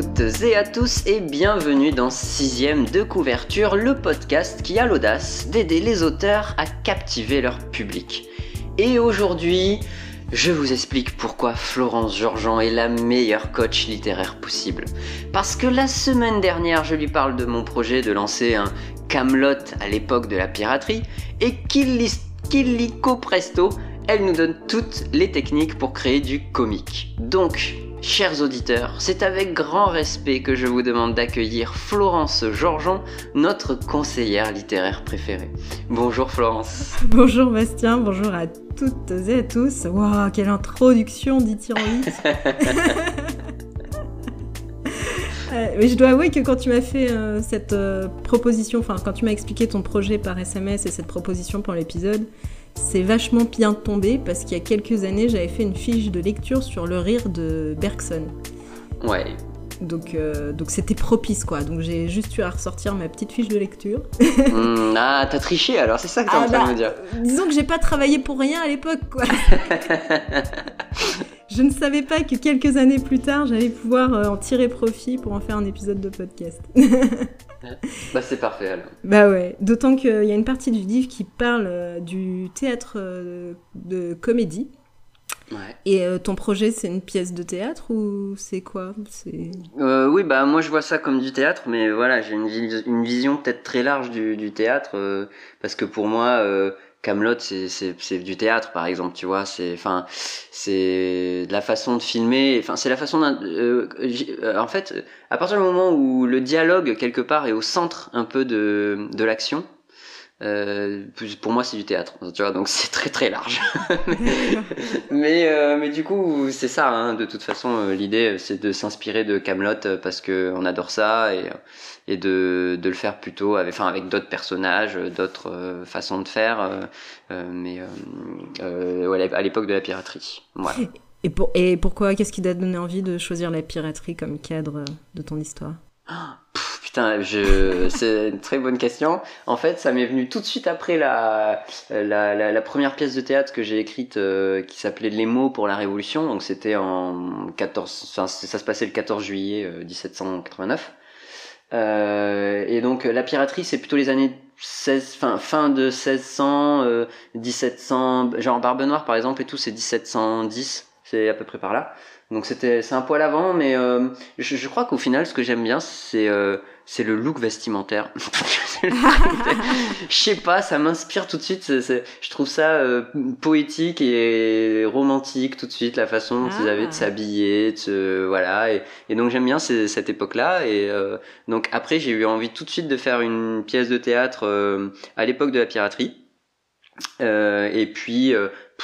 Toutes et à tous et bienvenue dans Sixième de couverture, le podcast qui a l'audace d'aider les auteurs à captiver leur public. Et aujourd'hui, je vous explique pourquoi Florence Georgean est la meilleure coach littéraire possible. Parce que la semaine dernière, je lui parle de mon projet de lancer un Camelot à l'époque de la piraterie et qu'illico presto, elle nous donne toutes les techniques pour créer du comique. Donc, Chers auditeurs, c'est avec grand respect que je vous demande d'accueillir Florence Georgeon, notre conseillère littéraire préférée. Bonjour Florence. Bonjour Bastien, bonjour à toutes et à tous. Waouh, quelle introduction dithyrambique euh, mais je dois avouer que quand tu m'as fait euh, cette euh, proposition, enfin quand tu m'as expliqué ton projet par SMS et cette proposition pour l'épisode, c'est vachement bien tombé parce qu'il y a quelques années, j'avais fait une fiche de lecture sur le rire de Bergson. Ouais. Donc, euh, donc c'était propice quoi. Donc j'ai juste eu à ressortir ma petite fiche de lecture. Hmm, ah, t'as triché alors, c'est ça que t'es en ah train de bah, me dire. Disons que j'ai pas travaillé pour rien à l'époque quoi. Je ne savais pas que quelques années plus tard, j'allais pouvoir euh, en tirer profit pour en faire un épisode de podcast. bah c'est parfait alors. Bah ouais, d'autant qu'il y a une partie du livre qui parle euh, du théâtre euh, de comédie. Ouais. Et ton projet, c'est une pièce de théâtre ou c'est quoi? Oui, bah moi je vois ça comme du théâtre, mais voilà, j'ai une, vision peut-être très large du, du théâtre, parce que pour moi, Camelot, c'est du théâtre, par exemple, tu vois. C'est, enfin, c'est la façon de filmer. Enfin, c'est la façon. Euh, euh, en fait, à partir du moment où le dialogue quelque part est au centre un peu de de l'action, euh, pour moi, c'est du théâtre, tu vois, donc c'est très très large. mais euh, mais du coup, c'est ça. Hein, de toute façon, euh, l'idée, c'est de s'inspirer de Camelot parce que on adore ça et et de de le faire plutôt avec enfin avec d'autres personnages, d'autres façons de faire. mais à l'époque de la piraterie. Voilà. Et, pour, et pourquoi Qu'est-ce qui t'a donné envie de choisir la piraterie comme cadre de ton histoire? Ah, Putain, je... c'est une très bonne question. En fait, ça m'est venu tout de suite après la, la, la, première pièce de théâtre que j'ai écrite euh, qui s'appelait Les mots pour la Révolution. Donc c'était en 14, enfin, ça se passait le 14 juillet 1789. Euh, euh, et donc la piraterie, c'est plutôt les années 16, fin, fin de 1600, 1700, genre Barbe Noire par exemple et tout, c'est 1710, c'est à peu près par là. Donc c'était c'est un poil avant, mais euh, je, je, crois qu'au final, ce que j'aime bien, c'est euh, c'est le look vestimentaire. je sais pas, ça m'inspire tout de suite. je trouve ça euh, poétique et romantique tout de suite, la façon dont ils avaient de ah. s'habiller, de voilà. Et, et donc j'aime bien cette époque-là. Et euh, donc après, j'ai eu envie tout de suite de faire une pièce de théâtre euh, à l'époque de la piraterie. et puis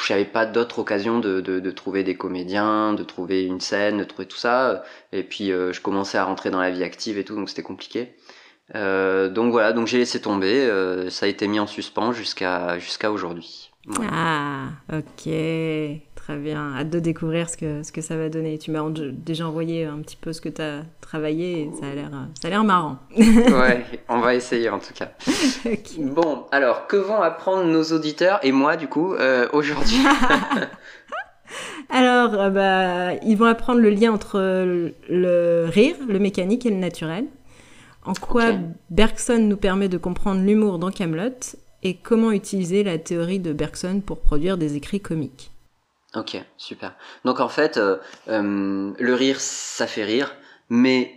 j'avais pas d'autre occasion de, de, de, trouver des comédiens, de trouver une scène, de trouver tout ça. Et puis euh, je commençais à rentrer dans la vie active et tout, donc c'était compliqué. Euh, donc voilà, donc j'ai laissé tomber. Euh, ça a été mis en suspens jusqu'à jusqu'à aujourd'hui. Ah, ok. Très bien. Hâte de découvrir ce que, ce que ça va donner. Tu m'as déjà envoyé un petit peu ce que tu as travaillé et ça a l'air, ça a l'air marrant. ouais, on va essayer en tout cas. Bon, alors, que vont apprendre nos auditeurs et moi du coup euh, aujourd'hui Alors, euh, bah, ils vont apprendre le lien entre le rire, le mécanique et le naturel. En quoi Bergson nous permet de comprendre l'humour dans Camelot et comment utiliser la théorie de Bergson pour produire des écrits comiques. Ok, super. Donc en fait, euh, euh, le rire, ça fait rire, mais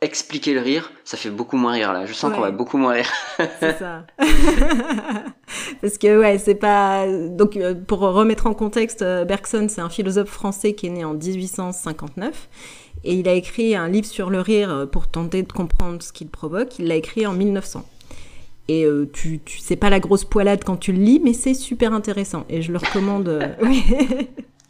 expliquer le rire, ça fait beaucoup moins rire là. Je sens qu'on va beaucoup moins rire. c'est ça. Parce que ouais, c'est pas. Donc euh, pour remettre en contexte, Bergson, c'est un philosophe français qui est né en 1859 et il a écrit un livre sur le rire pour tenter de comprendre ce qu'il provoque. Il l'a écrit en 1900. Et euh, tu, tu c'est pas la grosse poilade quand tu le lis, mais c'est super intéressant. Et je le recommande. Euh,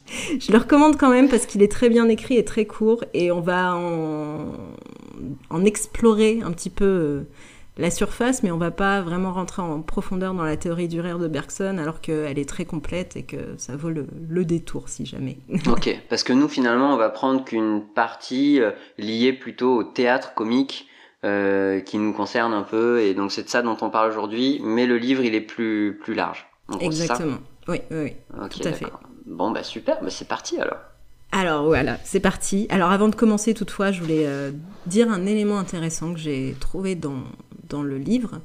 je le recommande quand même parce qu'il est très bien écrit et très court. Et on va en, explorer un petit peu euh, la surface, mais on va pas vraiment rentrer en profondeur dans la théorie du rire de Bergson, alors qu'elle est très complète et que ça vaut le détour si jamais. ok, parce que nous finalement, on va prendre qu'une partie liée plutôt au théâtre comique euh, qui nous concerne un peu et donc c'est de ça dont on parle aujourd'hui mais le livre il est plus plus large exactement oui oui, tout à fait bon bah super bah c'est parti alors Alors voilà, c'est parti. Alors avant de commencer toutefois, je voulais euh, dire un élément intéressant que j'ai trouvé dans, dans le livre.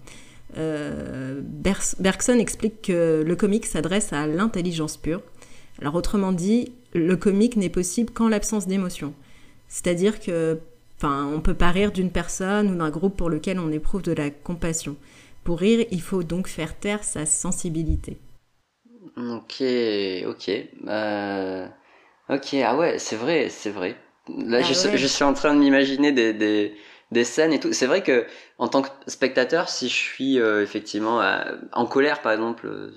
Euh, Bergson explique que le comique s'adresse à l'intelligence pure. Alors autrement dit, le comique n'est possible qu'en l'absence d'émotion. C'est-à-dire que, enfin, on peut pas rire d'une personne ou d'un groupe pour lequel on éprouve de la compassion. Pour rire, il faut donc faire taire sa sensibilité. Ok, ok. Euh... Ok, ah ouais, c'est vrai, c'est vrai. Là, Ah je, suis- ouais. je suis en train de m'imaginer des, des, des scènes et tout. C'est vrai que, en tant que spectateur, si je suis euh, effectivement à- en colère, par exemple, euh,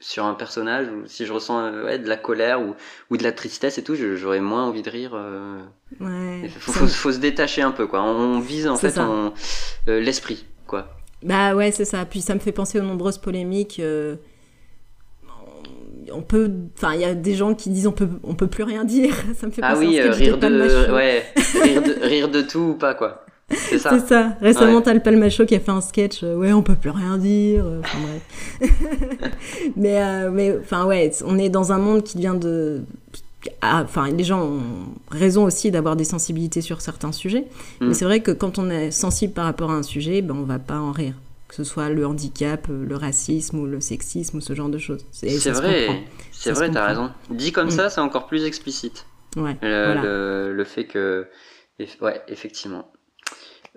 sur un personnage, ou si je ressens euh, ouais, de la colère ou, ou de la tristesse et tout, j'aurais moins envie de rire. Ouais. Il faut, se détacher un peu, quoi. On vise en fait l'esprit, quoi. Bah ouais, c'est ça. Puis ça me fait penser aux nombreuses polémiques. On peut, enfin, il y a des gens qui disent on peut, on peut plus rien dire. Ça me fait Ah penser oui, à un sketch rire de ouais, rire de, rire de tout ou pas, quoi. C'est ça. Récemment, Ouais. t'as le Palmacho qui a fait un sketch. euh, ouais, on peut plus rien dire. euh, Enfin bref. mais, euh, mais, enfin ouais, on est dans un monde qui vient de. ah, Enfin, les gens ont raison aussi d'avoir des sensibilités sur certains sujets. Mm. Mais c'est vrai que quand on est sensible par rapport à un sujet, ben on va pas en rire. Que ce soit le handicap, le racisme ou le sexisme ou ce genre de choses. C'est vrai, c'est vrai, t'as raison. Dit comme Mm. ça, c'est encore plus explicite. Ouais, Le, voilà. le, le fait que. Ouais, effectivement.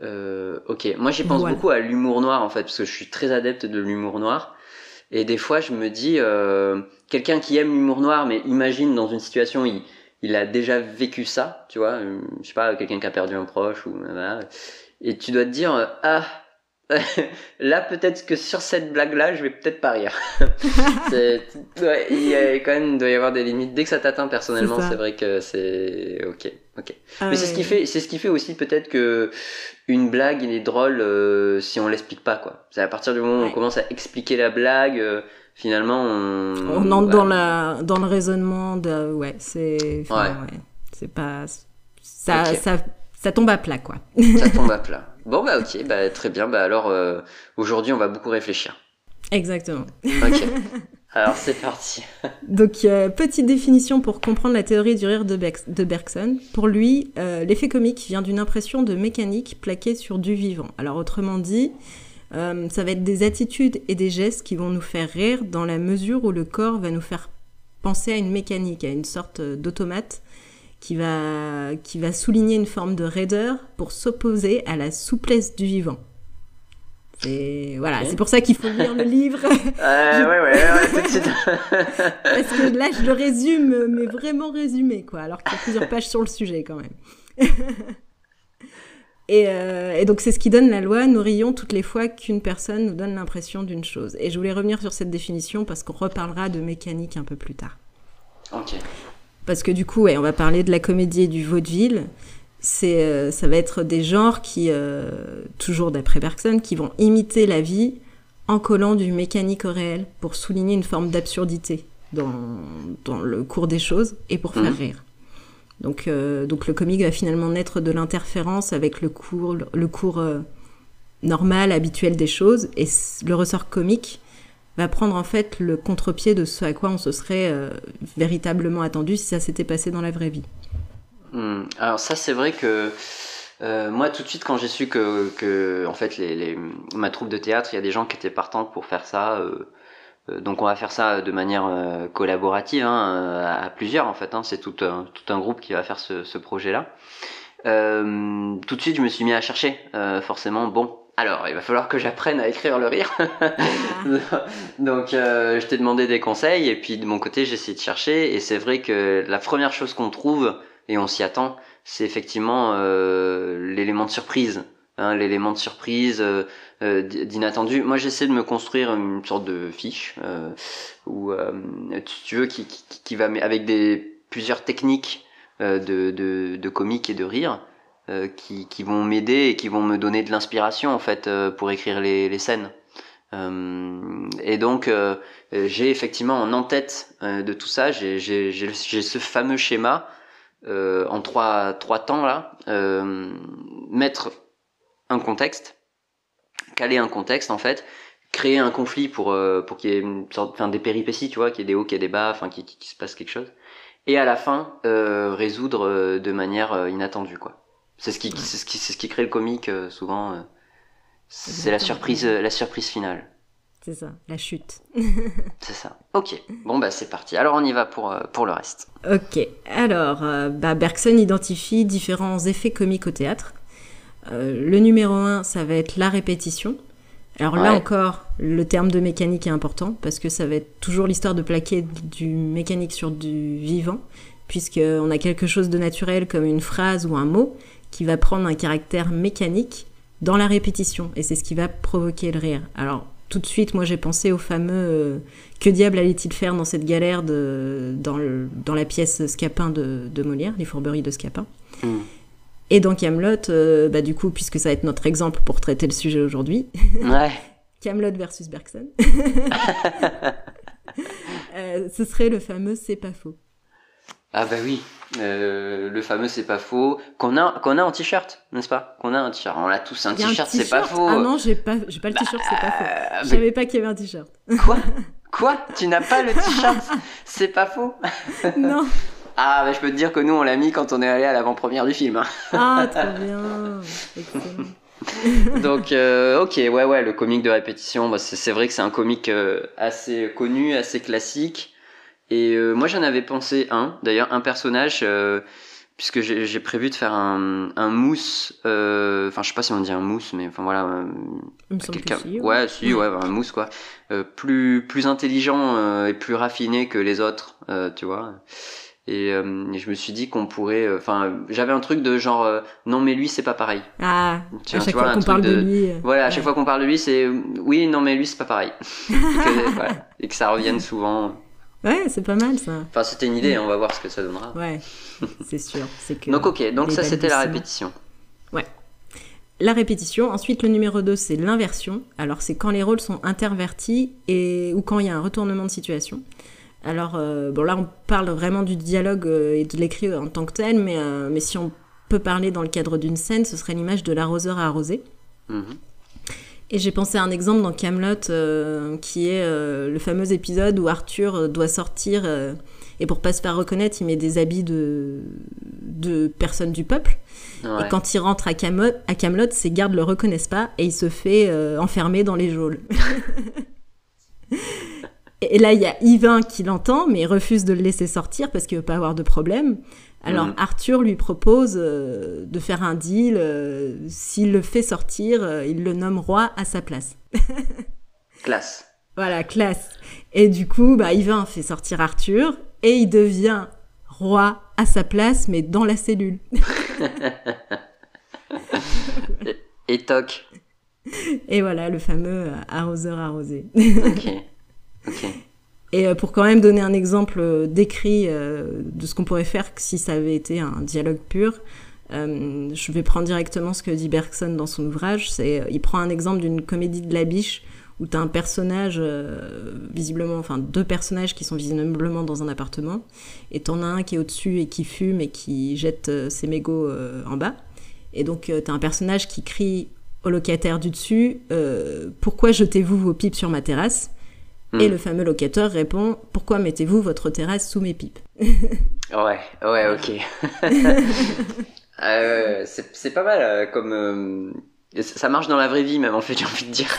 Euh, ok, moi j'y pense Voilà. beaucoup à l'humour noir en fait, parce que je suis très adepte de l'humour noir. Et des fois je me dis, euh, quelqu'un qui aime l'humour noir, mais imagine dans une situation, il, il a déjà vécu ça, tu vois, euh, je sais pas, quelqu'un qui a perdu un proche, ou voilà, et tu dois te dire, euh, ah, là peut-être que sur cette blague-là, je vais peut-être pas rire. Ouais, il y a quand même, doit y avoir des limites. Dès que ça t'atteint personnellement, C'est vrai que c'est ok, ok. Ah Mais c'est ce qui fait, c'est ce qui fait aussi peut-être que une blague, il est drôle euh, si on l'explique pas quoi. C'est à partir du moment où on commence à expliquer la blague, euh, finalement on. On entre bah, dans, la, dans le raisonnement de. Ouais, c'est. enfin, Ouais. C'est pas. Ça, ça, ça tombe à plat, quoi. Ça tombe à plat. Bon bah ok, bah très bien. Bah alors euh, aujourd'hui on va beaucoup réfléchir. Exactement. Ok. alors c'est parti. Donc, euh, petite définition pour comprendre la théorie du rire de, Bex- de Bergson. Pour lui, euh, l'effet comique vient d'une impression de mécanique plaquée sur du vivant. Alors, autrement dit, euh, ça va être des attitudes et des gestes qui vont nous faire rire dans la mesure où le corps va nous faire penser à une mécanique, à une sorte d'automate qui va, qui va souligner une forme de raideur pour s'opposer à la souplesse du vivant. C'est voilà, c'est pour ça qu'il faut lire le livre. Euh, ouais ouais ouais, tout de suite. Parce que là, je le résume, mais vraiment résumé, quoi. Alors qu'il y a plusieurs pages sur le sujet, quand même. et, euh, et donc, c'est ce qui donne la loi. Nous rions toutes les fois qu'une personne nous donne l'impression d'une chose. Et je voulais revenir sur cette définition parce qu'on reparlera de mécanique un peu plus tard. ok. Parce que du coup, ouais, on va parler de la comédie et du vaudeville. C'est, euh, ça va être des genres qui, euh, toujours d'après Bergson, qui vont imiter la vie en collant du mécanique au réel pour souligner une forme d'absurdité dans, dans le cours des choses et pour faire Mhm. rire. Donc, euh, donc le comique va finalement naître de l'interférence avec le cours, le cours normal, habituel des choses, et le ressort comique va prendre en fait le contre-pied de ce à quoi on se serait euh, véritablement attendu si ça s'était passé dans la vraie vie. Hmm. Alors ça c'est vrai que euh, moi tout de suite quand j'ai su que, en fait les, ma troupe de théâtre il y a des gens qui étaient partants pour faire ça euh, donc on va faire ça de manière collaborative hein, à, plusieurs en fait hein, c'est tout un, tout un groupe qui va faire ce, projet là tout de suite je me suis mis à chercher forcément bon alors il va falloir que j'apprenne à écrire le rire. Donc euh, je t'ai demandé des conseils et puis de mon côté j'ai essayé de chercher et c'est vrai que la première chose qu'on trouve et on s'y attend, c'est effectivement euh, l'élément de surprise, hein, l'élément de surprise euh, euh, d'inattendu. Moi, j'essaie de me construire une sorte de fiche euh, où euh, tu, veux qui, qui, qui va avec des plusieurs techniques euh, de, de, de comique et de rire euh, qui, qui vont m'aider et qui vont me donner de l'inspiration en fait euh, pour écrire les, les scènes. Euh, et donc euh, j'ai effectivement en en-tête euh, de tout ça, j'ai ce fameux schéma euh, en trois, trois temps là, mettre un contexte, caler un contexte en fait, créer un conflit pour, pour qu'il y ait une sorte, enfin des péripéties, tu vois, qu'il y ait des hauts, qu'il y ait des bas, enfin qu'il qu'il se passe quelque chose, et à la fin résoudre de manière inattendue quoi. C'est ce qui, c'est ce qui, c'est ce qui crée le comique souvent. c'est la surprise, la surprise finale. C'est ça, la chute. c'est ça. Ok, bon bah c'est parti. Alors on y va pour, pour le reste. Ok, alors bah, Bergson identifie différents effets comiques au théâtre. le numéro 1, ça va être la répétition. Alors là encore, le terme de mécanique est important parce que ça va être toujours l'histoire de plaquer du mécanique sur du vivant, puisqu'on a quelque chose de naturel comme une phrase ou un mot qui va prendre un caractère mécanique dans la répétition, et c'est ce qui va provoquer le rire. Alors tout de suite, moi j'ai pensé au fameux euh, Que diable allait-il faire dans cette galère de, dans, dans la pièce Scapin de, de Molière, Les fourberies de Scapin. Hmm. Et dans Camelot, euh, bah, du coup, puisque ça va être notre exemple pour traiter le sujet aujourd'hui, ouais. Camelot versus Bergson, euh, ce serait le fameux C'est pas faux. Ah bah oui, euh, le fameux c'est pas faux qu'on a qu'on a en t-shirt, n'est-ce pas? Qu'on a un t-shirt. On a tous un t-shirt, c'est pas faux. Ah non, j'ai pas j'ai pas le t-shirt, c'est pas faux. Bah, Je savais pas qu'il y avait un t-shirt. Quoi? Quoi? Tu n'as pas le t-shirt? C'est pas faux? Non. Ah, mais je peux te dire que nous, on l'a mis quand on est allé à l'avant-première du film. ah, trop bien. Donc, euh, ok, ouais, ouais, le comique de répétition, bah, c'est vrai que c'est un comique euh, assez connu, assez classique. Et euh, moi, j'en avais pensé un, d'ailleurs, un personnage, puisque j'ai prévu de faire un, un mousse. Enfin, je sais pas si on dit un mousse, mais enfin voilà. quelqu'un. ouais. si, ouais, un mousse quoi. plus plus intelligent et plus raffiné que les autres, tu vois. Euh, et, je me suis dit qu'on pourrait euh, enfin j'avais un truc de genre euh, non mais lui c'est pas pareil ah tu, à chaque fois qu'on parle de, lui voilà à chaque fois qu'on parle de lui c'est oui non mais lui c'est pas pareil et que ça revienne souvent ouais c'est pas mal ça enfin c'était une idée on va voir ce que ça donnera ouais c'est sûr que donc ok donc ça c'était la répétition ouais la répétition. Ensuite, le numéro 2, c'est l'inversion. Alors, c'est quand les rôles sont intervertis et ou quand il y a un retournement de situation. Alors, euh, bon, là, on parle vraiment du dialogue euh, et de l'écrit en tant que tel, mais, euh, mais si on peut parler dans le cadre d'une scène, ce serait l'image de l'arroseur à arroser. Mhm. Et j'ai pensé à un exemple dans Camelot, qui est le fameux épisode où Arthur doit sortir et pour pas se faire reconnaître, il met des habits de, de personnes du peuple. Et quand il rentre à Camelot, à Camelot, ses gardes le reconnaissent pas et il se fait enfermer dans les geôles. Et là, il y a Yvain qui l'entend, mais refuse de le laisser sortir parce qu'il veut pas avoir de problème. Alors. Arthur lui propose euh, de faire un deal. Euh, s'il le fait sortir, euh, il le nomme roi à sa place. classe. Voilà, classe. Et du coup, bah, Yvain fait sortir Arthur et il devient roi à sa place, mais dans la cellule. et, et toc. Et voilà, le fameux arroseur arrosé. ok. Et euh, pour quand même donner un exemple euh, décrit euh, de ce qu'on pourrait faire si ça avait été un dialogue pur, je vais prendre directement ce que dit Bergson dans son ouvrage. C'est, il prend un exemple d'une comédie de la biche où tu as un personnage, visiblement, enfin deux personnages qui sont visiblement dans un appartement, et t'en as un qui est au-dessus et qui fume et qui jette ses mégots en bas. Et donc tu as un personnage qui crie au locataire du dessus Pourquoi jetez-vous vos pipes sur ma terrasse? Et hmm. le fameux locateur répond Pourquoi mettez-vous votre terrasse sous mes pipes? Ouais, ouais, ok. euh, c'est pas mal euh, comme. Euh, ça marche dans la vraie vie, même en fait, j'ai envie de dire.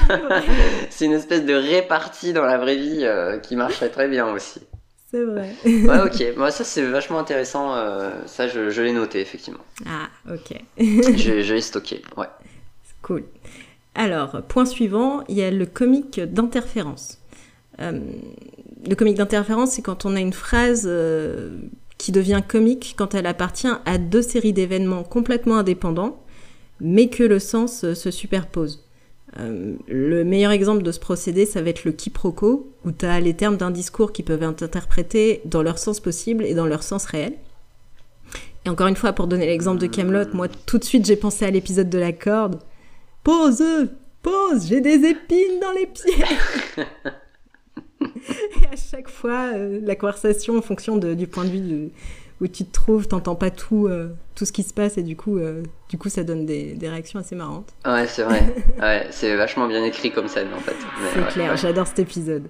c'est une espèce de répartie dans la vraie vie euh, qui marcherait très bien aussi. C'est vrai. ouais, ok. Moi, ça, c'est vachement intéressant. ça, je, je l'ai noté, effectivement. Ah, ok. je, je l'ai stocké, ouais. Cool. Alors, point suivant, il y a le comique d'interférence. Euh, le comique d'interférence, c'est quand on a une phrase euh, qui devient comique quand elle appartient à deux séries d'événements complètement indépendants, mais que le sens euh, se superpose. le meilleur exemple de ce procédé, ça va être le quiproquo, où tu as les termes d'un discours qui peuvent être interprétés dans leur sens possible et dans leur sens réel. Et encore une fois, pour donner l'exemple de Camelot, moi tout de suite j'ai pensé à l'épisode de la corde. Pause, pause, j'ai des épines dans les pieds. et à chaque fois, euh, la conversation, en fonction du point de vue où tu te trouves, t'entends pas tout, euh, tout ce qui se passe et du coup, euh, du coup ça donne des, réactions assez marrantes. Ouais, c'est vrai. ouais, c'est vachement bien écrit comme scène en fait. C'est clair, j'adore cet épisode.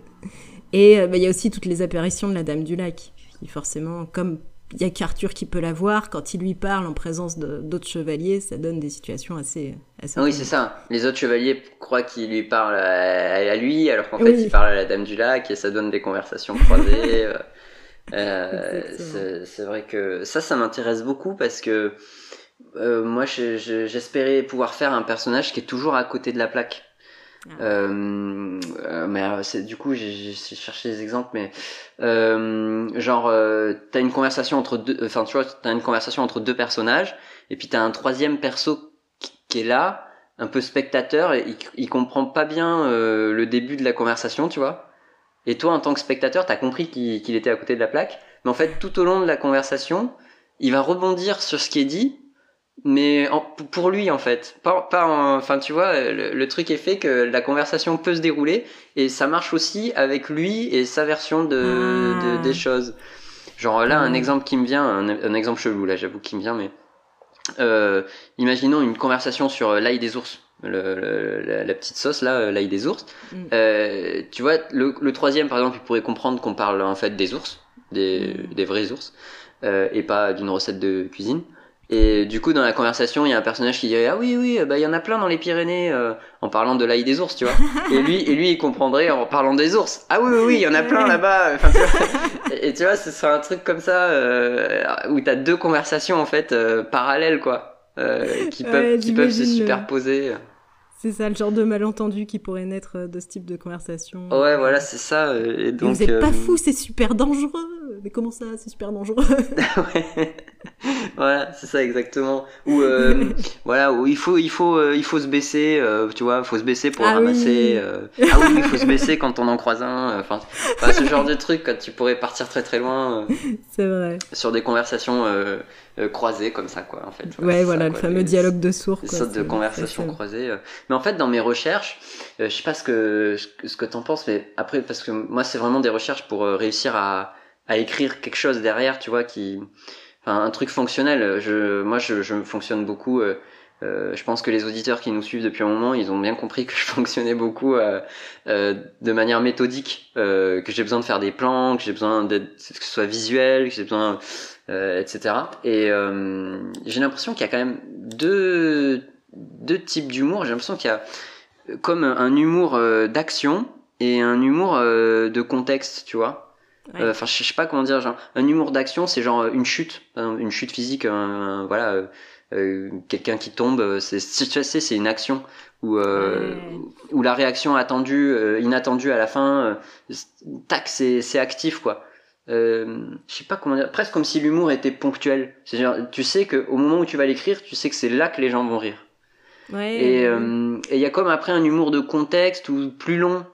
Et bah, il y a aussi toutes les apparitions de la Dame du Lac. qui forcément, comme il y a qu'Arthur qui peut la voir, quand il lui parle en présence d'autres chevaliers, ça donne des situations assez. assez oui, c'est ça. Les autres chevaliers croient qu'il lui parle à, lui, alors qu'en fait, il parle à la Dame du Lac et ça donne des conversations croisées. Euh, euh, c'est vrai que ça, ça m'intéresse beaucoup parce que euh, moi, j'espérais pouvoir faire un personnage qui est toujours à côté de la plaque. Ah. Euh, euh, mais euh, c'est du coup j'ai cherché des exemples mais euh, genre euh, t'as une conversation entre deux enfin tu vois t'as une conversation entre deux personnages et puis t'as un troisième perso qui, est là un peu spectateur et il, il comprend pas bien le début de la conversation tu vois et toi en tant que spectateur t'as compris qu'il était à côté de la plaque mais en fait tout au long de la conversation il va rebondir sur ce qui est dit mais pour lui en fait pas, pas enfin tu vois le, truc est fait que la conversation peut se dérouler et ça marche aussi avec lui et sa version de, ah. des choses genre là un exemple qui me vient un, exemple chelou là j'avoue qui me vient mais euh, imaginons une conversation sur l'ail des ours le, la, petite sauce là l'ail des ours mm. euh, tu vois le, le, troisième par exemple il pourrait comprendre qu'on parle en fait des ours des, mm. des vrais ours euh, et pas d'une recette de cuisine et du coup, dans la conversation, il y a un personnage qui dirait ah oui oui, bah il y en a plein dans les Pyrénées euh, en parlant de l'ail des ours, tu vois. et lui et lui il comprendrait en parlant des ours. Ah oui oui oui, il y en a plein là-bas. Enfin, et, tu vois, ce serait un truc comme ça euh, où t'as deux conversations en fait euh, parallèles quoi, euh, qui peuvent qui peuvent se superposer. C'est ça, le genre de malentendu qui pourrait naître de ce type de conversation. Ouais, voilà, c'est ça. Et donc, vous êtes pas fou, c'est super dangereux. Mais comment ça, c'est super dangereux? Ouais voilà, c'est ça exactement. Ou euh, voilà, où il faut, il faut, euh, il faut se baisser, euh, tu vois, il faut se baisser pour ah ramasser. ah oui, il faut se baisser quand on en croise un. Enfin, ce genre de truc, quand tu pourrais partir très très loin. c'est vrai. Sur des conversations croisées comme ça, quoi, en fait. ouais, voilà, le fameux dialogue de sourds. Des sortes de conversations croisées. Mais en fait, dans mes recherches, je sais pas ce que ce que t'en penses, mais après, parce que moi, c'est vraiment des recherches pour réussir à à écrire quelque chose derrière, tu vois, qui un truc fonctionnel. Je, moi, je, je fonctionne beaucoup. Euh, euh, je pense que les auditeurs qui nous suivent depuis un moment, ils ont bien compris que je fonctionnais beaucoup euh, euh de manière méthodique, euh, que j'ai besoin de faire des plans, que j'ai besoin que ce soit visuel, que j'ai besoin, etc. Et j'ai l'impression qu'il y a quand même deux deux types d'humour. J'ai l'impression qu'il y a comme un humour d'action et un humour de contexte, tu vois. Euh, enfin, je sais pas comment dire. Genre, un humour d'action, c'est genre une chute, une chute physique. voilà, euh, euh, quelqu'un qui tombe. C'est, c'est une action où où la réaction attendue, inattendue à la fin, tac, c'est c'est actif quoi. Euh, je sais pas comment dire, presque comme si l'humour était ponctuel. C'est-à-dire, tu sais que au moment où tu vas l'écrire, tu sais que c'est là que les gens vont rire. Ouais, et il y a comme après un humour de contexte ou plus long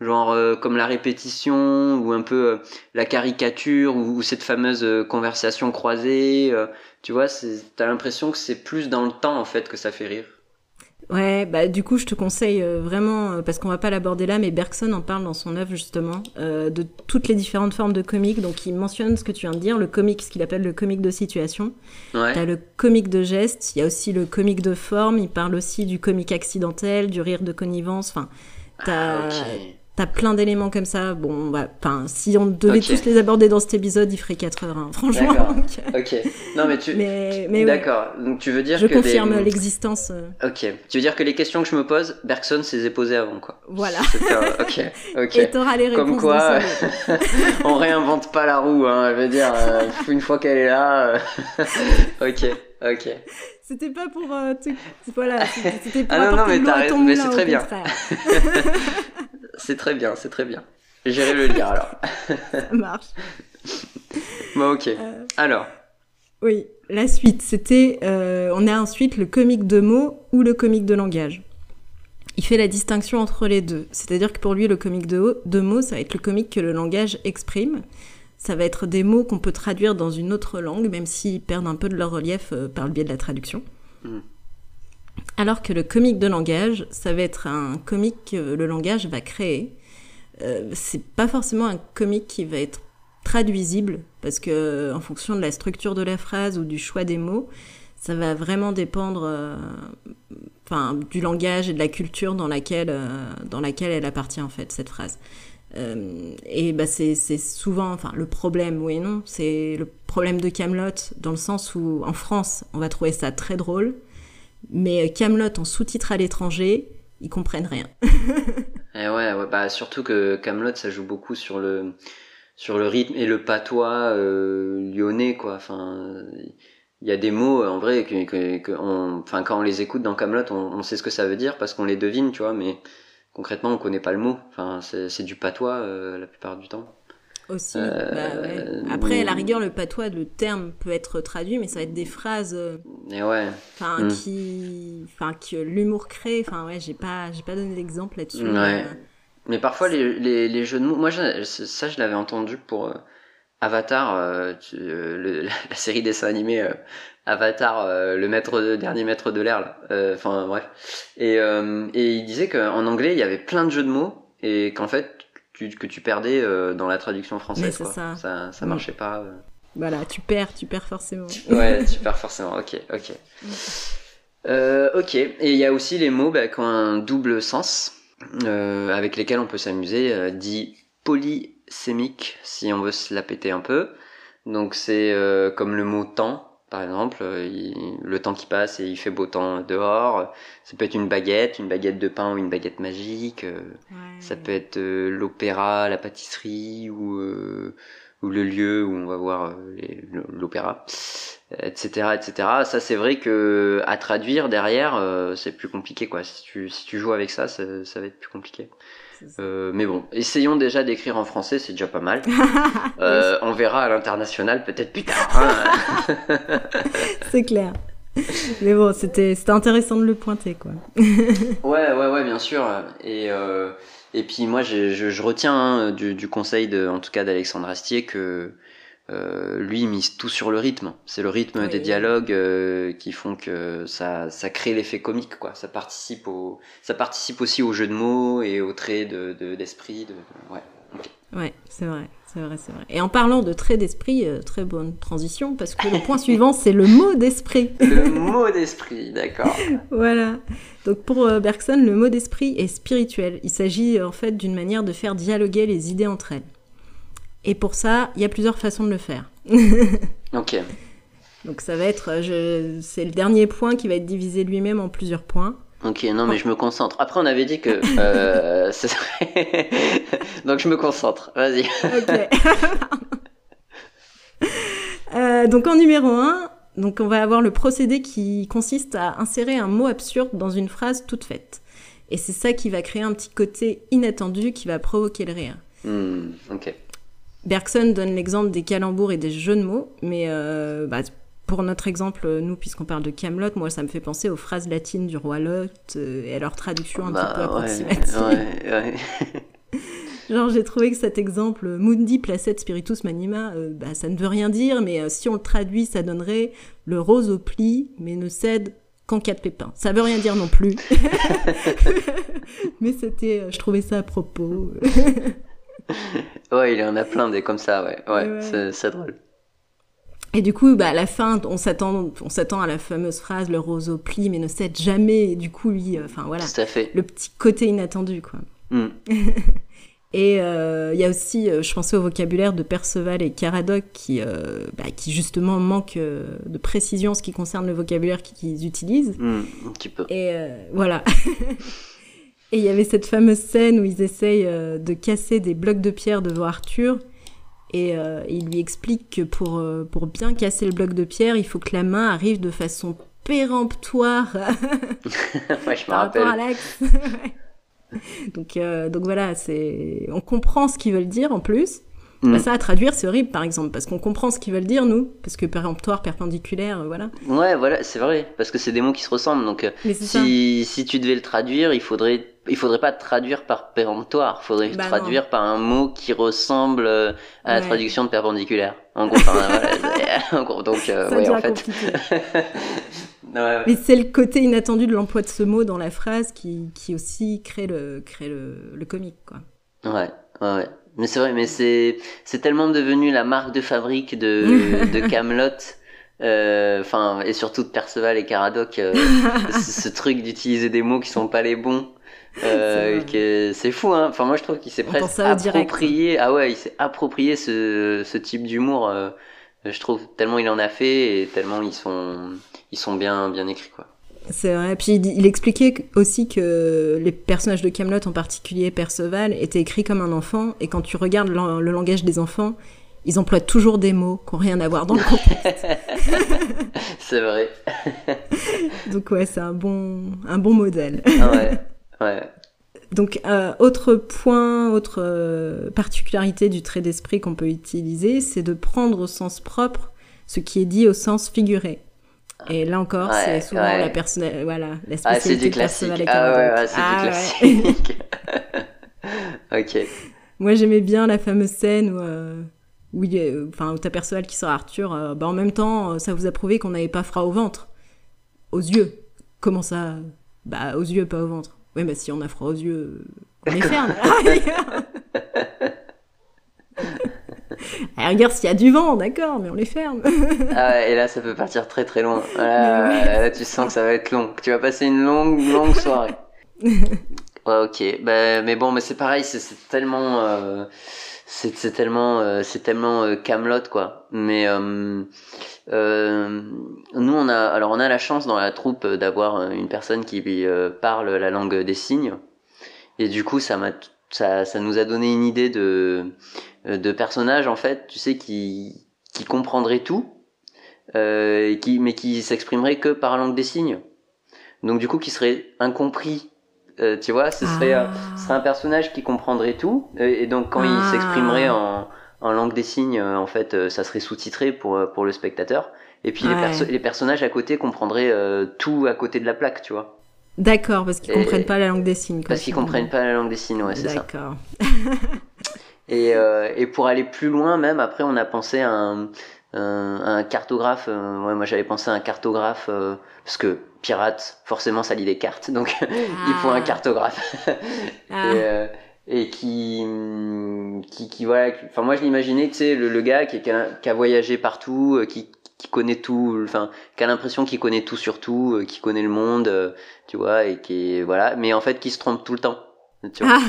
genre euh, comme la répétition ou un peu euh, la caricature ou, cette fameuse euh, conversation croisée tu vois t'as l'impression que c'est plus dans le temps en fait que ça fait rire Ouais, bah du coup je te conseille vraiment, parce qu'on va pas l'aborder là, mais Bergson en parle dans son œuvre justement, de toutes les différentes formes de comique. Donc il mentionne ce que tu viens de dire, le comique, ce qu'il appelle le comique de situation. Ouais. T'as le comique de geste, il y a aussi le comique de forme, il parle aussi du comique accidentel, du rire de connivence, enfin... T'as, ah, T'as plein d'éléments comme ça. Bon, bah, si on devait tous les aborder dans cet épisode, il ferait 4 heures, hein, franchement. ok. Non, mais tu. Mais, mais D'accord. Donc tu veux dire je que. Je confirme l'existence. Euh. Ok. Tu veux dire que les questions que je me pose, Bergson s'est les posées avant, quoi. Voilà. ok. Ok. Et t'auras les réponses. Comme quoi, on réinvente pas la roue, hein. Je veux dire, euh, une fois qu'elle est là. Euh, ok. Ok. C'était pas pour. Voilà. C'était pas ah non, non, mais. Mais c'est très bien. C'est très bien, c'est très bien. J'irai le lire alors. Ça marche. Bon, ok. Euh, alors. Oui, la suite, c'était. Euh, on a ensuite le comique de mots ou le comique de langage. Il fait la distinction entre les deux. C'est-à-dire que pour lui, le comique de, de mots, ça va être le comique que le langage exprime. Ça va être des mots qu'on peut traduire dans une autre langue, même s'ils perdent un peu de leur relief euh, par le biais de la traduction. Hmm. Alors que le comique de langage, ça va être un comique que le langage va créer. Euh, c'est pas forcément un comique qui va être traduisible parce que en fonction de la structure de la phrase ou du choix des mots, ça va vraiment dépendre euh, du langage et de la culture dans laquelle, euh, dans laquelle elle appartient en fait cette phrase. Euh, et bah c'est souvent, enfin le problème, oui et non, c'est le problème de Camelot dans le sens où en France, on va trouver ça très drôle, mais Camelot en sous-titre à l'étranger, ils comprennent rien. et eh ouais, bah surtout que Camelot, ça joue beaucoup sur le sur le rythme et le patois euh, lyonnais, quoi. Enfin, il y a des mots en vrai que, enfin quand on les écoute dans Camelot, on, sait ce que ça veut dire parce qu'on les devine, tu vois, mais concrètement on connaît pas le mot. Enfin, c'est du patois euh, la plupart du temps. Aussi. Euh, bah ouais. Après, à la rigueur, le patois, le terme peut être traduit, mais ça va être des phrases. Euh, et ouais. Enfin, mm. qui, enfin, que l'humour crée. Enfin, ouais, j'ai pas, j'ai pas donné d'exemple là-dessus. Ouais. Mais parfois, les, les, les, jeux de mots, moi, ça, je l'avais entendu pour Avatar, euh, le, la, série dessin animé euh, Avatar, euh, le maître de, dernier maître de l'air. Enfin bref. Et, et il disait qu'en anglais il y avait plein de jeux de mots et qu'en fait tu, que tu perdais dans la traduction française. Quoi. Ça. ça. ça mm. marchait pas. Voilà, tu perds, tu perds forcément. ouais, tu perds forcément. Ok, ok. ok. Et il y a aussi les mots bah, qui ont un double sens avec lesquels on peut s'amuser, dit poly sémique si on veut se la péter un peu. Donc c'est euh, comme le mot temps par exemple, euh, le temps qui passe et il fait beau temps dehors. Ça peut être une baguette, une baguette de pain ou une baguette magique. Euh, ça peut être l'opéra, la pâtisserie ou ou le lieu où on va voir l'opéra, etc., etc. Ça c'est vrai que à traduire derrière c'est plus compliqué quoi. Si tu si tu joues avec ça, ça, ça va être plus compliqué. Euh, mais bon, essayons déjà d'écrire en français, c'est déjà pas mal. euh, on verra à l'international peut-être plus tard. Hein. c'est clair. Mais bon, c'était intéressant de le pointer, quoi. ouais, ouais, ouais, bien sûr. Et, euh, et puis moi, je, je, retiens hein, du, du, conseil, de, en tout cas d'Alexandre Astier, que euh, lui il mise tout sur le rythme. C'est le rythme des dialogues euh, qui font que ça, ça crée l'effet comique, quoi. Ça participe au, ça participe aussi au jeu de mots et au trait de d'esprit. De, ouais. Ouais, c'est vrai, c'est vrai, c'est vrai. Et en parlant de trait d'esprit, euh, très bonne transition parce que le point suivant c'est le mot d'esprit. le mot d'esprit, d'accord. voilà. Donc pour Bergson, le mot d'esprit est spirituel. Il s'agit en fait d'une manière de faire dialoguer les idées entre elles. Et pour ça, il y a plusieurs façons de le faire. ok. Donc ça va être, c'est le dernier point qui va être divisé lui-même en plusieurs points. Ok, non mais je me concentre. Après on avait dit que euh, serait... donc je me concentre. Vas-y. Ok. Euh, donc en numéro 1, donc on va avoir le procédé qui consiste à insérer un mot absurde dans une phrase toute faite. Et c'est ça qui va créer un petit côté inattendu qui va provoquer le rire. Hmm, ok. Bergson donne l'exemple des calembours et des jeux de mots, mais euh, bah, pour notre exemple, nous, puisqu'on parle de Camelot, moi, ça me fait penser aux phrases latines du roi Lot euh, et à leur traduction un petit peu bah, approximative. Ouais, ouais. Genre, j'ai trouvé que cet exemple, Mundi placet spiritus manima, euh, bah, ça ne veut rien dire, mais si on le traduit, ça donnerait le rose au pli, mais ne cède qu'en cas de pépin. Ça veut rien dire non plus. mais c'était, je trouvais ça à propos. ouais, il y en a plein des comme ça, ouais. Ouais, c'est drôle. Et du coup, bah, à la fin, on s'attend, on s'attend à la fameuse phrase le roseau plie mais ne cède jamais. Et du coup, lui, euh, enfin voilà, Tout à fait. le petit côté inattendu, quoi. Hmm. et euh, il y a aussi, euh, je pensais au vocabulaire de Perceval et Caradoc qui, bah, qui justement manque de précision en ce qui concerne le vocabulaire qu'ils utilisent. Hmm, un petit peu. Et voilà. Et il y avait cette fameuse scène où ils essayent euh, de casser des blocs de pierre devant Arthur. Et euh, il lui explique que pour, euh, pour bien casser le bloc de pierre, il faut que la main arrive de façon péremptoire ouais, je rapport à l'axe. donc, donc voilà, c'est on comprend ce qu'ils veulent dire en plus. Bah, mm. ça à traduire, c'est horrible par exemple, parce qu'on comprend ce qu'ils veulent dire nous, parce que péremptoire, perpendiculaire, voilà. Ouais, voilà, c'est vrai, parce que c'est des mots qui se ressemblent. Donc si, si tu devais le traduire, il faudrait il faudrait pas traduire par péremptoire, faudrait bah traduire par un mot qui ressemble euh, à la traduction de perpendiculaire. En gros, voilà, donc euh, ouais, en fait. Mais c'est le côté inattendu de l'emploi de ce mot dans la phrase qui, qui aussi crée le crée le, le comique quoi. Ouais, ouais, ouais. Mais c'est vrai, mais c'est c'est tellement devenu la marque de fabrique de de Camelot. Euh, enfin et surtout de Perceval et Caradoc, ce, ce truc d'utiliser des mots qui sont pas les bons Euh, c'est fou, hein. Enfin, moi, je trouve qu'il s'est presque approprié. Ah ouais, il s'est approprié ce, ce type d'humour. Euh, je trouve tellement il en a fait et tellement ils sont, ils sont bien, bien écrits, quoi. C'est vrai. Puis il, expliquait aussi que les personnages de Camelot, en particulier Perceval, étaient écrits comme un enfant. Et quand tu regardes le, langage des enfants, ils emploient toujours des mots qui n'ont rien à voir dans le contexte. c'est vrai. Donc ouais, c'est un bon, un bon modèle. Ah ouais, ouais. Donc, euh, autre point, autre euh, particularité du trait d'esprit qu'on peut utiliser, c'est de prendre au sens propre ce qui est dit au sens figuré. Et là encore, c'est souvent la personnelle, voilà, la spécialité ah, c'est du classique. Ah ouais, c'est du ah, classique. ok. Moi, j'aimais bien la fameuse scène où, euh, où, enfin, où Perceval qui sort Arthur. Euh, bah, en même temps, ça vous a prouvé qu'on n'avait pas froid au ventre, aux yeux. Comment ça? Bah, aux yeux, pas au ventre. Oui, bah si on a froid aux yeux, on les ferme. regarde s'il y a du vent, d'accord, mais on les ferme. ah ouais, et là, ça peut partir très très loin. Là, tu sens que ça va être long. Tu vas passer une longue, longue soirée. ouais, ok. Bah, mais bon, mais c'est pareil, c'est tellement. Euh, c'est tellement euh, c'est tellement euh, Camelot quoi. Mais euh, euh, nous on a alors on a la chance dans la troupe d'avoir une personne qui parle la langue des signes. Et du coup ça m'a ça, ça nous a donné une idée de de personnage en fait tu sais qui qui comprendrait tout euh, qui mais qui s'exprimerait que par langue des signes. Donc du coup qui serait incompris euh, tu vois, ce serait, euh, ce serait un personnage qui comprendrait tout, et, donc quand il ah. s'exprimerait en, en langue des signes, euh, en fait, ça serait sous-titré pour, pour le spectateur. Et puis les, les, personnages à côté comprendraient tout à côté de la plaque, tu vois. D'accord, parce qu'ils comprennent pas la langue des signes. Parce qu'ils comprennent pas la langue des signes, ouais, c'est ça. D'accord. et, et pour aller plus loin, même après, on a pensé à un, un, cartographe. ouais, moi j'avais pensé à un cartographe parce que pirate, forcément ça lit des cartes, donc il faut un ah. cartographe. Ah. et, euh, et qui, qui, qui, voilà, enfin moi je l'imaginais, tu sais, le, le, gars qui, qui, a, qui, a, voyagé partout, euh, qui, qui connaît tout, enfin, qui a l'impression qu'il connaît tout sur tout, euh, qui connaît le monde, tu vois, et qui, voilà, mais en fait qui se trompe tout le temps, tu vois. Ah.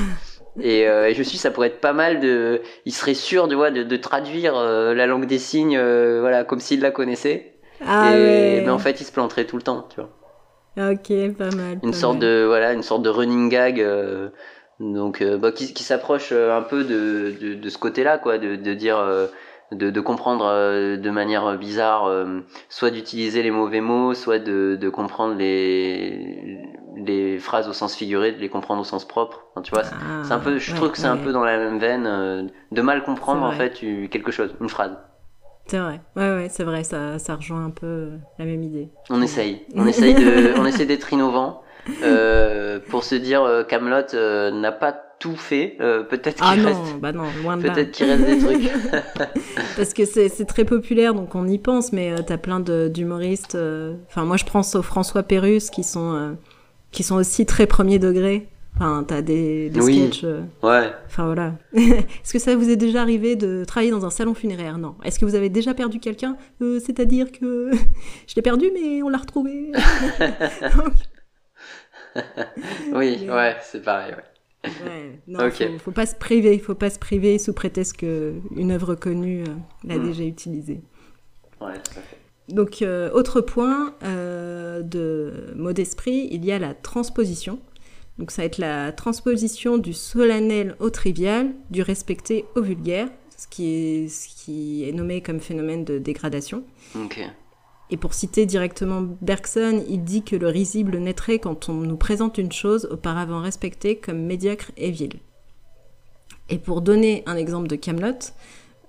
Et, et, je suis, ça pourrait être pas mal de, il serait sûr, de, de traduire la langue des signes, voilà, comme s'il la connaissait. Ah et, mais en fait, il se planterait tout le temps, tu vois. Ok, pas mal. Une sorte de voilà, une sorte de running gag. Euh, donc, euh, bah, qui, qui s'approche euh, un peu de, de, de ce côté-là, quoi, de, de dire, de, de comprendre de manière bizarre, soit d'utiliser les mauvais mots, soit de, de comprendre les, les phrases au sens figuré, de les comprendre au sens propre. tu vois, c'est un ah, peu, je trouve que c'est un peu dans la même veine, de mal comprendre en fait quelque chose, une phrase. C'est vrai, ouais, ouais, c'est vrai, ça, ça rejoint un peu la même idée. On essaye, on essaye de, on essaie d'être innovant euh, pour se dire euh, Camelot euh, n'a pas tout fait, euh, peut-être ah qu'il non, reste, bah non, loin de peut-être qu'il reste des trucs. Parce que c'est très populaire, donc on y pense, mais t'as plein d'humoristes. Enfin, moi je pense aux François Pérus qui sont qui sont aussi très premier degré. Enfin, t'as des, des sketchs. Euh, ouais. Enfin, voilà. Est-ce que ça vous est déjà arrivé de travailler dans un salon funéraire? Non. Est-ce que vous avez déjà perdu quelqu'un? Euh, C'est-à-dire que je l'ai perdu, mais on l'a retrouvé. oui, ouais, c'est pareil, ouais. Ouais, non, faut, faut, pas se priver, faut pas se priver sous prétexte qu'une œuvre connue euh, l'a hmm. déjà utilisée. Ouais, tout à fait. Donc, autre point de mot d'esprit, il y a la transposition. Donc ça va être la transposition du solennel au trivial, du respecté au vulgaire, ce qui est, ce qui est nommé comme phénomène de dégradation. Et pour citer directement Bergson, il dit que le risible naîtrait quand on nous présente une chose auparavant respectée comme médiocre et vile. Et pour donner un exemple de Camelot,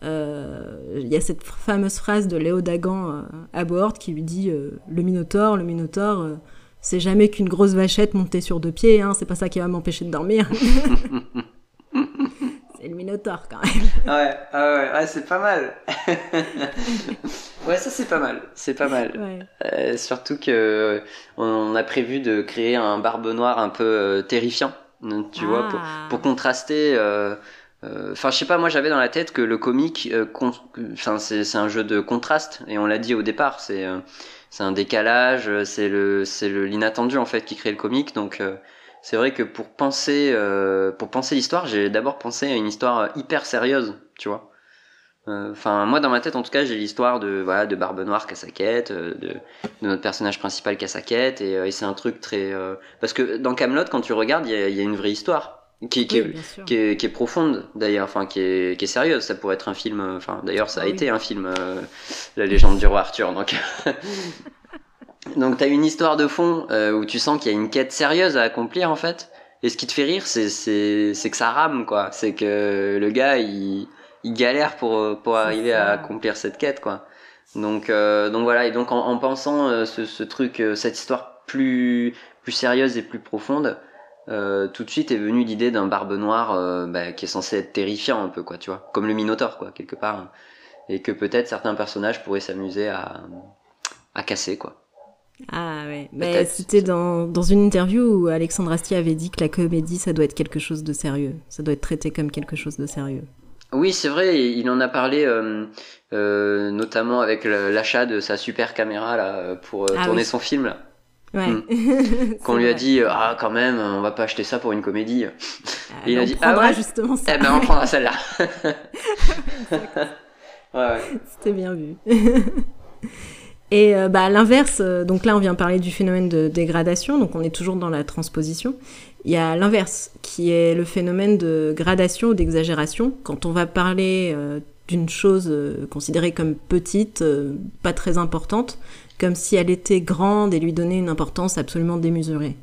euh, il y a cette fameuse phrase de Léo Dagan euh, à Boord qui lui dit euh, Le Minotaure, le Minotaure c'est jamais qu'une grosse vachette montée sur deux pieds, hein, c'est pas ça qui va m'empêcher de dormir. c'est le Minotaure quand même. Ouais, ouais, ouais, c'est pas mal. ouais, ça c'est pas mal, c'est pas mal. Euh, surtout que on a prévu de créer un barbe noir un peu euh, terrifiant, tu vois, pour, ah. pour contraster. Euh, enfin, je sais pas, moi j'avais dans la tête que le comique, enfin c'est un jeu de contraste, et on l'a dit au départ, c'est c'est un décalage, c'est le c'est le l'inattendu en fait qui crée le comique. Donc euh, c'est vrai que pour penser, euh, pour penser l'histoire, j'ai d'abord pensé à une histoire hyper sérieuse, tu vois. Euh, Enfin, moi, dans ma tête, en tout cas, j'ai l'histoire de voilà de Barbe Noire qui a sa quête, euh, de, de notre personnage principal qui a sa quête, et, et c'est un truc très parce que dans Camelot, quand tu regardes, il y a, y a une vraie histoire qui, qui, Oui, est, bien sûr. qui est, qui est profonde d'ailleurs, enfin qui est, qui est sérieuse. Ça pourrait être un film. Enfin, d'ailleurs, ça a Ah oui. été un film, euh, La légende du roi Arthur. Donc, donc t'as une histoire de fond euh, où tu sens qu'il y a une quête sérieuse à accomplir en fait. Et ce qui te fait rire, c'est c'est c'est que ça rame quoi. C'est que le gars il il galère pour pour arriver ça. à accomplir cette quête quoi. Donc euh, donc voilà et donc en, en pensant euh, ce, ce truc, euh, cette histoire plus plus sérieuse et plus profonde, euh, tout de suite est venue l'idée d'un barbe noire euh, bah, qui est censé être terrifiant un peu quoi, tu vois, comme le Minotaure quoi quelque part, et que peut-être certains personnages pourraient s'amuser à à casser quoi. Ah ouais, mais c'était dans, dans une interview où Alexandre Astier avait dit que la comédie, ça doit être quelque chose de sérieux. Ça doit être traité comme quelque chose de sérieux. Oui, c'est vrai, il en a parlé euh, euh, notamment avec l'achat de sa super caméra là pour euh, Ah tourner oui. son film là. Ouais. Mm. Qu'on lui a vrai. dit ah quand même, on va pas acheter ça pour une comédie. Ah, il a dit, ah ouais justement ça. Eh ben on prendra celle-là. ouais, ouais. C'était bien vu. Et euh, bah, à l'inverse, euh, donc là on vient parler du phénomène de dégradation, donc on est toujours dans la transposition. Il y a l'inverse, qui est le phénomène de gradation ou d'exagération. Quand on va parler euh, d'une chose considérée comme petite, pas très importante, comme si elle était grande et lui donner une importance absolument démesurée.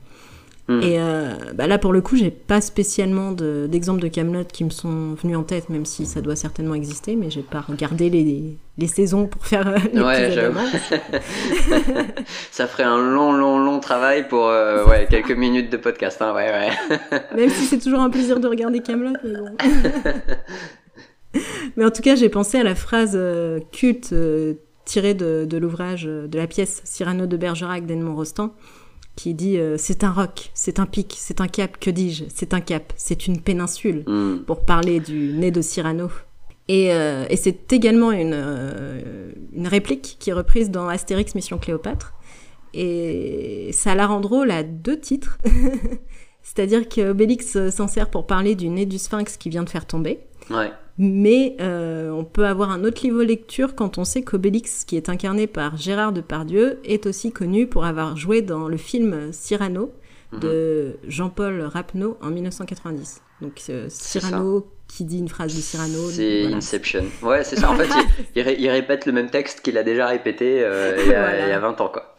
Mm. Et euh, bah là, pour le coup, j'ai pas spécialement de- d'exemples de, Camelot qui me sont venus en tête, même si ça doit certainement exister, mais j'ai pas regardé les, les saisons pour faire euh, les Ouais, j'avoue. Ça ferait un long, long, long travail pour euh, ouais, quelques minutes de podcast. Hein, ouais, ouais. Même si c'est toujours un plaisir de regarder Camelot, mais bon. mais en tout cas, j'ai pensé à la phrase euh, culte tirée de, de l'ouvrage de la pièce Cyrano de Bergerac d'Edmond Rostand, qui dit euh, C'est un roc, c'est un pic, c'est un cap, que dis-je C'est un cap, c'est une péninsule. Mm. pour parler du nez de Cyrano. Et, euh, et c'est également une, euh, une réplique qui est reprise dans Astérix Mission Cléopâtre. Et ça la rend drôle à deux titres. C'est-à-dire que Obélix s'en sert pour parler du nez du sphinx qui vient de faire tomber. Ouais. Mais euh, on peut avoir un autre niveau lecture quand on sait qu'Obélix, qui est incarné par Gérard Depardieu, est aussi connu pour avoir joué dans le film Cyrano de Jean-Paul Rapneau en 1990. Donc euh, Cyrano qui dit une phrase de Cyrano. C'est voilà. Inception. Ouais, c'est ça. En fait, il, il ré- il répète le même texte qu'il a déjà répété euh, il, y a, Voilà. il y a 20 ans, quoi.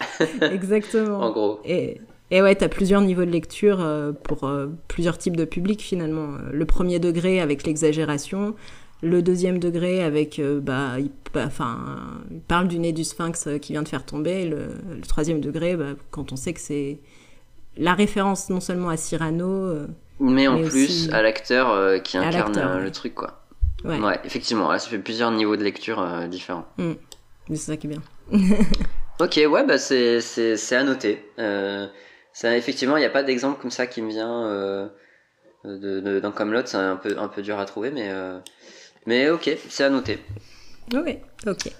Exactement. En gros. Et, et ouais, t'as plusieurs niveaux de lecture euh, pour euh, plusieurs types de publics finalement. Euh, Le premier degré avec l'exagération, le deuxième degré avec, bah, il, bah, enfin, il parle du nez du sphinx qui vient de faire tomber. Le, le troisième degré, bah, quand on sait que c'est la référence non seulement à Cyrano, Mais en Mais plus, aussi à l'acteur euh, qui incarne euh, le truc, quoi. ouais, Ouais, effectivement. Là, ça fait plusieurs niveaux de lecture euh, différents. mais c'est ça qui est bien. Ok, ouais, bah c'est à noter. Effectivement, il n'y a pas d'exemple comme ça qui me vient euh, de, de, dans Camelot. C'est un peu un peu dur à trouver, mais euh, mais ok, c'est à noter. Ouais, ok.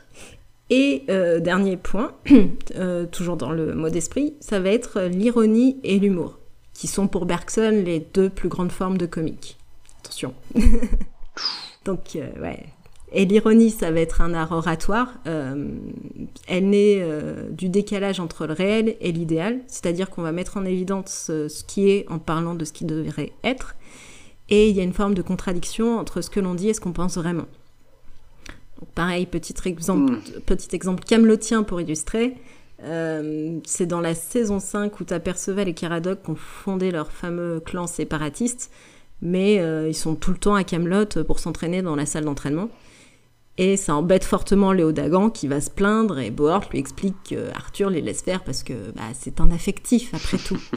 Et euh, dernier point, euh, toujours dans le mot d'esprit, ça va être l'ironie et l'humour, qui sont pour Bergson les deux plus grandes formes de comique. Attention. Donc, ouais. Et l'ironie, ça va être un art oratoire. Euh, elle naît euh, du décalage entre le réel et l'idéal, c'est-à-dire qu'on va mettre en évidence euh, ce qui est en parlant de ce qui devrait être. Et il y a une forme de contradiction entre ce que l'on dit et ce qu'on pense vraiment. Donc, pareil, petit exemple, Mm. petit exemple camelotien pour illustrer. Euh, c'est dans la saison 5 où Perceval et Caradoc ont fondé leur fameux clan séparatiste, mais ils sont tout le temps à Camelot pour s'entraîner dans la salle d'entraînement. Et ça embête fortement Léo Dagan qui va se plaindre et Bohort lui explique que Arthur les laisse faire parce que bah, c'est un affectif après tout.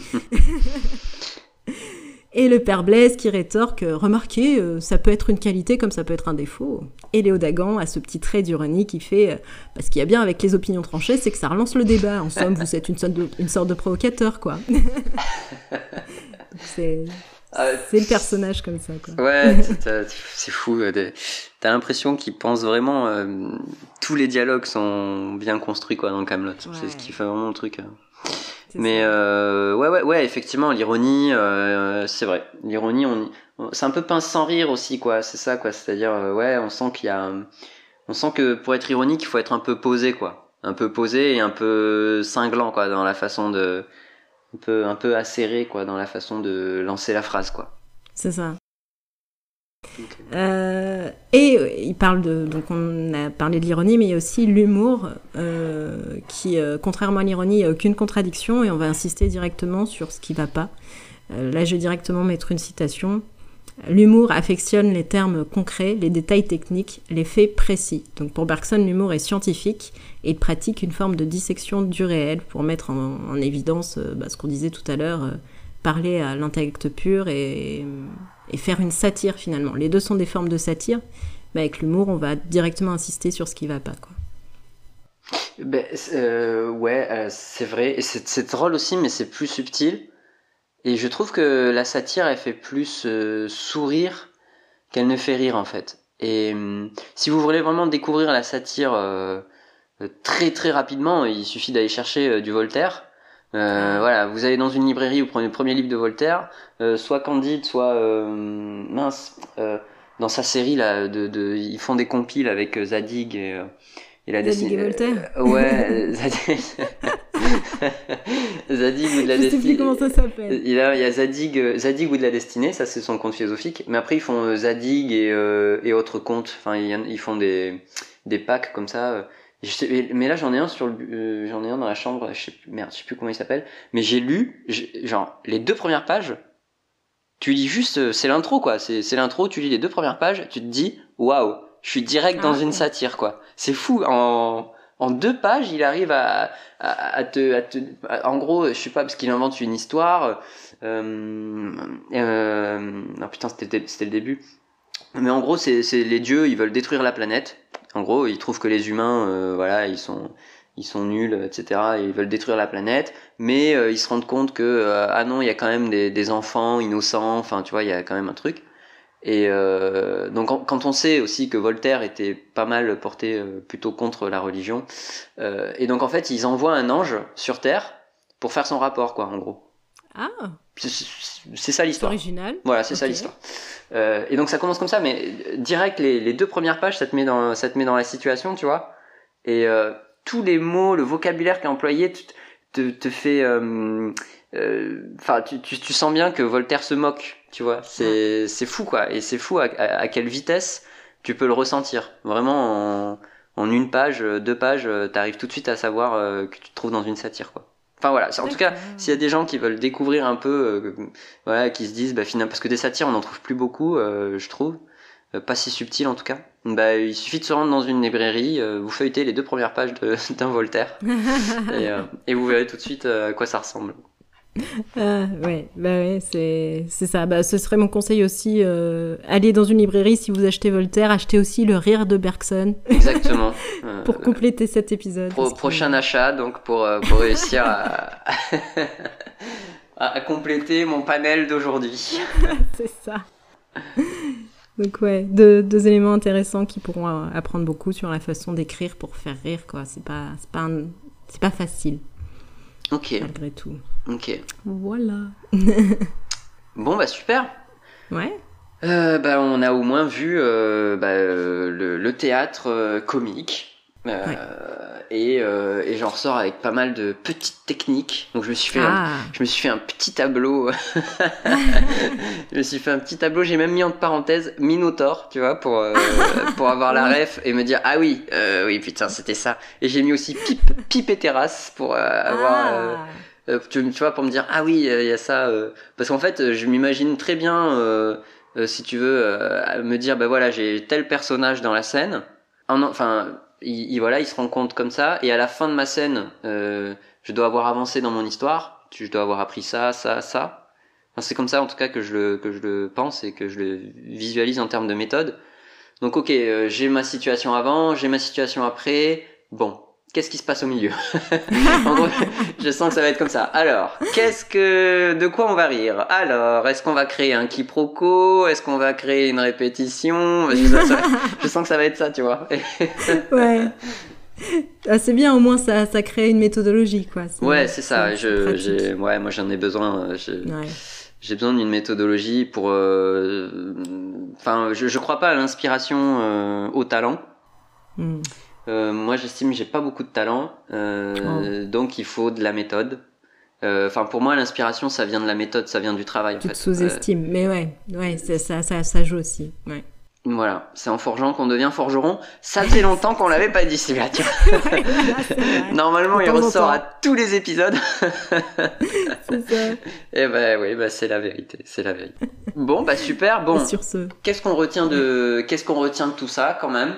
Et le père Blaise qui rétorque euh, Remarquez, euh, ça peut être une qualité comme ça peut être un défaut. Et Léo Dagan a ce petit trait d'ironie qui fait euh, Parce qu'il y a bien avec les opinions tranchées, c'est que ça relance le débat. En somme, vous êtes une sorte de, une sorte de provocateur, quoi. c'est Ah, c'est le personnage comme ça, quoi. Ouais, c'est fou. euh, T'as l'impression qu'ils pensent vraiment. euh, tous les dialogues sont bien construits quoi dans Camelot. C'est ce qui fait vraiment le truc. euh. Mais euh, ouais, ouais, ouais, effectivement, l'ironie, euh, c'est vrai. L'ironie, on, c'est un peu pince sans rire aussi, quoi. C'est ça, quoi. C'est-à-dire, euh, ouais, on sent qu'il y a, on sent que pour être ironique, il faut être un peu posé, quoi. Un peu posé et un peu cinglant, quoi, dans la façon de, un peu, un peu acéré, quoi, dans la façon de lancer la phrase, quoi. C'est ça. Euh, et euh, il parle de. Donc, on a parlé de l'ironie, mais il y a aussi l'humour, euh, qui, contrairement à l'ironie, il n'y a aucune contradiction, et on va insister directement sur ce qui ne va pas. là, je vais directement mettre une citation. L'humour affectionne les termes concrets, les détails techniques, les faits précis. Donc pour Bergson, l'humour est scientifique et il pratique une forme de dissection du réel pour mettre en, évidence bah, ce qu'on disait tout à l'heure, parler à l'intellect pur et, et faire une satire finalement. Les deux sont des formes de satire, mais avec l'humour, on va directement insister sur ce qui va pas. Quoi. Ben, euh, ouais, euh, c'est vrai. Et c'est drôle aussi, mais c'est plus subtil. Et je trouve que la satire, elle fait plus euh, sourire qu'elle ne fait rire en fait. Et hum, si vous voulez vraiment découvrir la satire très très rapidement, il suffit d'aller chercher du Voltaire. Euh, voilà, vous allez dans une librairie, vous prenez le premier livre de Voltaire, euh, soit Candide, soit euh, mince, euh, dans sa série là, de, de, ils font des compiles avec euh, Zadig et, et la Zadig et Voltaire. ouais, Zadig. Ou de la destinée. Je sais plus comment ça s'appelle. Il, y a Zadig, Zadig ou de la destinée, ça c'est son conte philosophique. Mais après ils font Zadig et, et autres contes. Enfin, ils, font des des packs comme ça mais là j'en ai un sur le, euh, j'en ai un dans la chambre, je sais plus, merde, je sais plus comment il s'appelle, mais j'ai lu, genre les deux premières pages, tu lis juste, euh, c'est l'intro quoi, c'est c'est l'intro, tu lis les deux premières pages, tu te dis waouh, je suis direct dans ah, une satire quoi, c'est fou en en deux pages, il arrive à, te, en gros, je sais pas, parce qu'il invente une histoire. Euh, euh, non putain, c'était, le début. Mais en gros, c'est, les dieux, ils veulent détruire la planète. En gros, ils trouvent que les humains, euh, voilà, ils sont, nuls, etc. Et ils veulent détruire la planète, mais ils se rendent compte que ah non, il y a quand même des, enfants innocents. Enfin, tu vois, il y a quand même un truc. Et donc, quand on sait aussi que Voltaire était pas mal porté plutôt contre la religion, et donc en fait, ils envoient un ange sur Terre pour faire son rapport, quoi, en gros. Ah. C'est ça l'histoire. Original. Voilà, c'est ça l'histoire. Euh, et donc ça commence comme ça, mais direct les, les, deux premières pages, ça te met dans ça te met dans la situation, tu vois. Et euh, tous les mots, le vocabulaire qui est employé te, te, fait, euh, euh, enfin, tu, tu, tu, sens bien que Voltaire se moque, tu vois. C'est fou quoi, et c'est fou à, à, quelle vitesse tu peux le ressentir. Vraiment en, en une page, deux pages, t'arrives tout de suite à savoir que tu te trouves dans une satire quoi. Enfin voilà, en tout cas, s'il y a des gens qui veulent découvrir un peu, euh, voilà, qui se disent, bah finalement, parce que des satires, on n'en trouve plus beaucoup, euh, je trouve, euh, pas si subtil en tout cas. Bah, il suffit de se rendre dans une librairie, vous feuilletez les deux premières pages d'un Voltaire, et, et, vous verrez tout de suite à quoi ça ressemble. Ah, ouais, bah ouais, c'est, c'est ça. Bah, ce serait mon conseil aussi. Euh, allez dans une librairie, si vous achetez Voltaire, achetez aussi Le Rire de Bergson. Exactement. pour compléter cet épisode. prochain achat, donc pour, euh, pour réussir à, à, compléter mon panel d'aujourd'hui. c'est ça. Donc ouais, deux, deux, éléments intéressants qui pourront euh, apprendre beaucoup sur la façon d'écrire pour faire rire, quoi. C'est pas, c'est pas, c'est pas facile. Ok. Malgré tout. Ok. Voilà. bon, bah super. Ouais. Euh, bah, on a au moins vu euh, bah, le, le, théâtre euh, comique. Euh, et, et j'en ressors avec pas mal de petites techniques. Donc je me suis fait, un, ah. je me suis fait un petit tableau. je me suis fait un petit tableau. J'ai même mis en parenthèse Minotaur, tu vois, pour pour avoir la ref et me dire ah oui, oui putain c'était ça. Et j'ai mis aussi Pipe, Pipe et Terrasse pour avoir. Ah euh, tu, tu, vois, pour me dire ah oui, il y a ça. Euh, parce qu'en fait, je m'imagine très bien, euh, si tu veux, me dire bah voilà, j'ai tel personnage dans la scène. Enfin, il, voilà, il se rend compte comme ça, et à la fin de ma scène, je dois avoir avancé dans mon histoire. Je dois avoir appris ça, ça, ça. Enfin, c'est comme ça en tout cas que je le que je le pense et que je le visualise en termes de méthode. Donc ok, j'ai ma situation avant, j'ai ma situation après. Bon, qu'est-ce qui se passe au milieu En gros, je sens que ça va être comme ça. Alors, qu'est-ce que, de quoi on va rire? Alors, est-ce qu'on va créer un quiproquo? Est-ce qu'on va créer une répétition? Je, sens que ça va être ça, tu vois. ouais. Ah, c'est bien, au moins ça, ça crée une méthodologie, quoi. Ouais, c'est ça. Je, ouais, moi j'en ai besoin. J'ai besoin d'une méthodologie pour. Euh, enfin, je, je crois pas à l'inspiration euh, au talent. Hmm. Euh, moi, j'estime que j'ai pas beaucoup de talent, oh. donc il faut de la méthode. Enfin, pour moi, l'inspiration, ça vient de la méthode, ça vient du travail. Tu en te sous-estimes, mais ouais, ouais, ça, ça, ça joue aussi. Ouais. Voilà, c'est en forgeant qu'on devient forgeron. Ça faisait longtemps qu'on l'avait pas dit, Sébastien. Normalement, il ressort à tous les épisodes. c'est ça. Et eh ben oui, bah, c'est la vérité, c'est la vérité. Bon, bah super. Bon, sur ce. qu'est-ce qu'on retient de, qu'est-ce qu'on retient de tout ça quand même?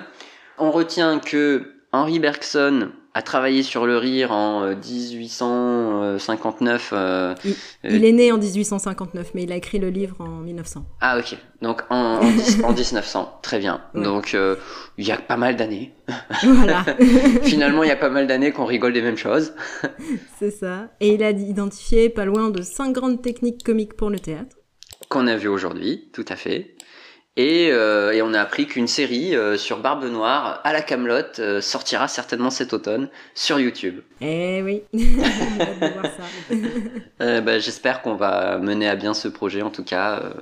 On retient que Henri Bergson a travaillé sur le rire en 1859. Euh, euh, il, est né en 1859, mais il a écrit le livre en 1900. Ah ok, donc en, en, 1900, très bien. Donc euh, il y a pas mal d'années. Voilà. Finalement, il y a pas mal d'années qu'on rigole des mêmes choses. C'est ça. Et il a identifié pas loin de cinq grandes techniques comiques pour le théâtre. Qu'on a vu aujourd'hui, tout à fait. Et, euh, et, on a appris qu'une série euh, sur Barbe Noire à la Camelote euh, sortira certainement cet automne sur YouTube. Eh oui, euh, bah, J'espère qu'on va mener à bien ce projet. En tout cas, ah.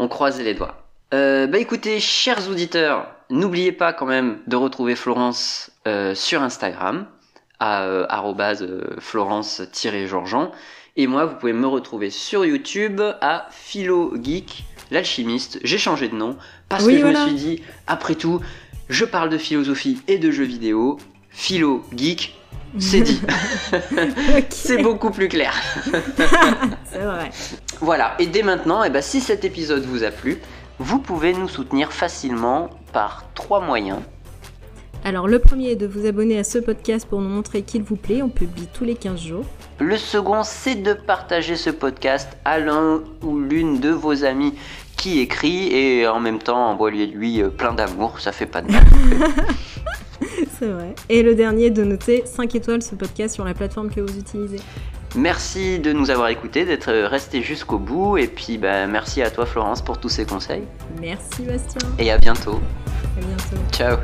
on croise les doigts. bah écoutez, chers auditeurs, n'oubliez pas quand même de retrouver Florence sur Instagram à florence-georgean. Et moi, vous pouvez me retrouver sur YouTube à Philo Geek l'alchimiste, j'ai changé de nom parce que je me suis dit, après tout, je parle de philosophie et de jeux vidéo, philo, geek, c'est dit. c'est beaucoup plus clair. c'est vrai. Voilà, et dès maintenant, eh ben, si cet épisode vous a plu, vous pouvez nous soutenir facilement par trois moyens. Alors le premier est de vous abonner à ce podcast pour nous montrer qu'il vous plaît, on publie tous les 15 jours. Le second, c'est de partager ce podcast à l'un ou l'une de vos amis qui écrit et en même temps envoyez-lui euh, plein d'amour, ça fait pas de mal. c'est vrai. Et le dernier, de noter 5 étoiles ce podcast sur la plateforme que vous utilisez. Merci de nous avoir écoutés, d'être resté jusqu'au bout et puis bah, merci à toi Florence pour tous ces conseils. Merci Bastien. Et à bientôt. À bientôt. Ciao.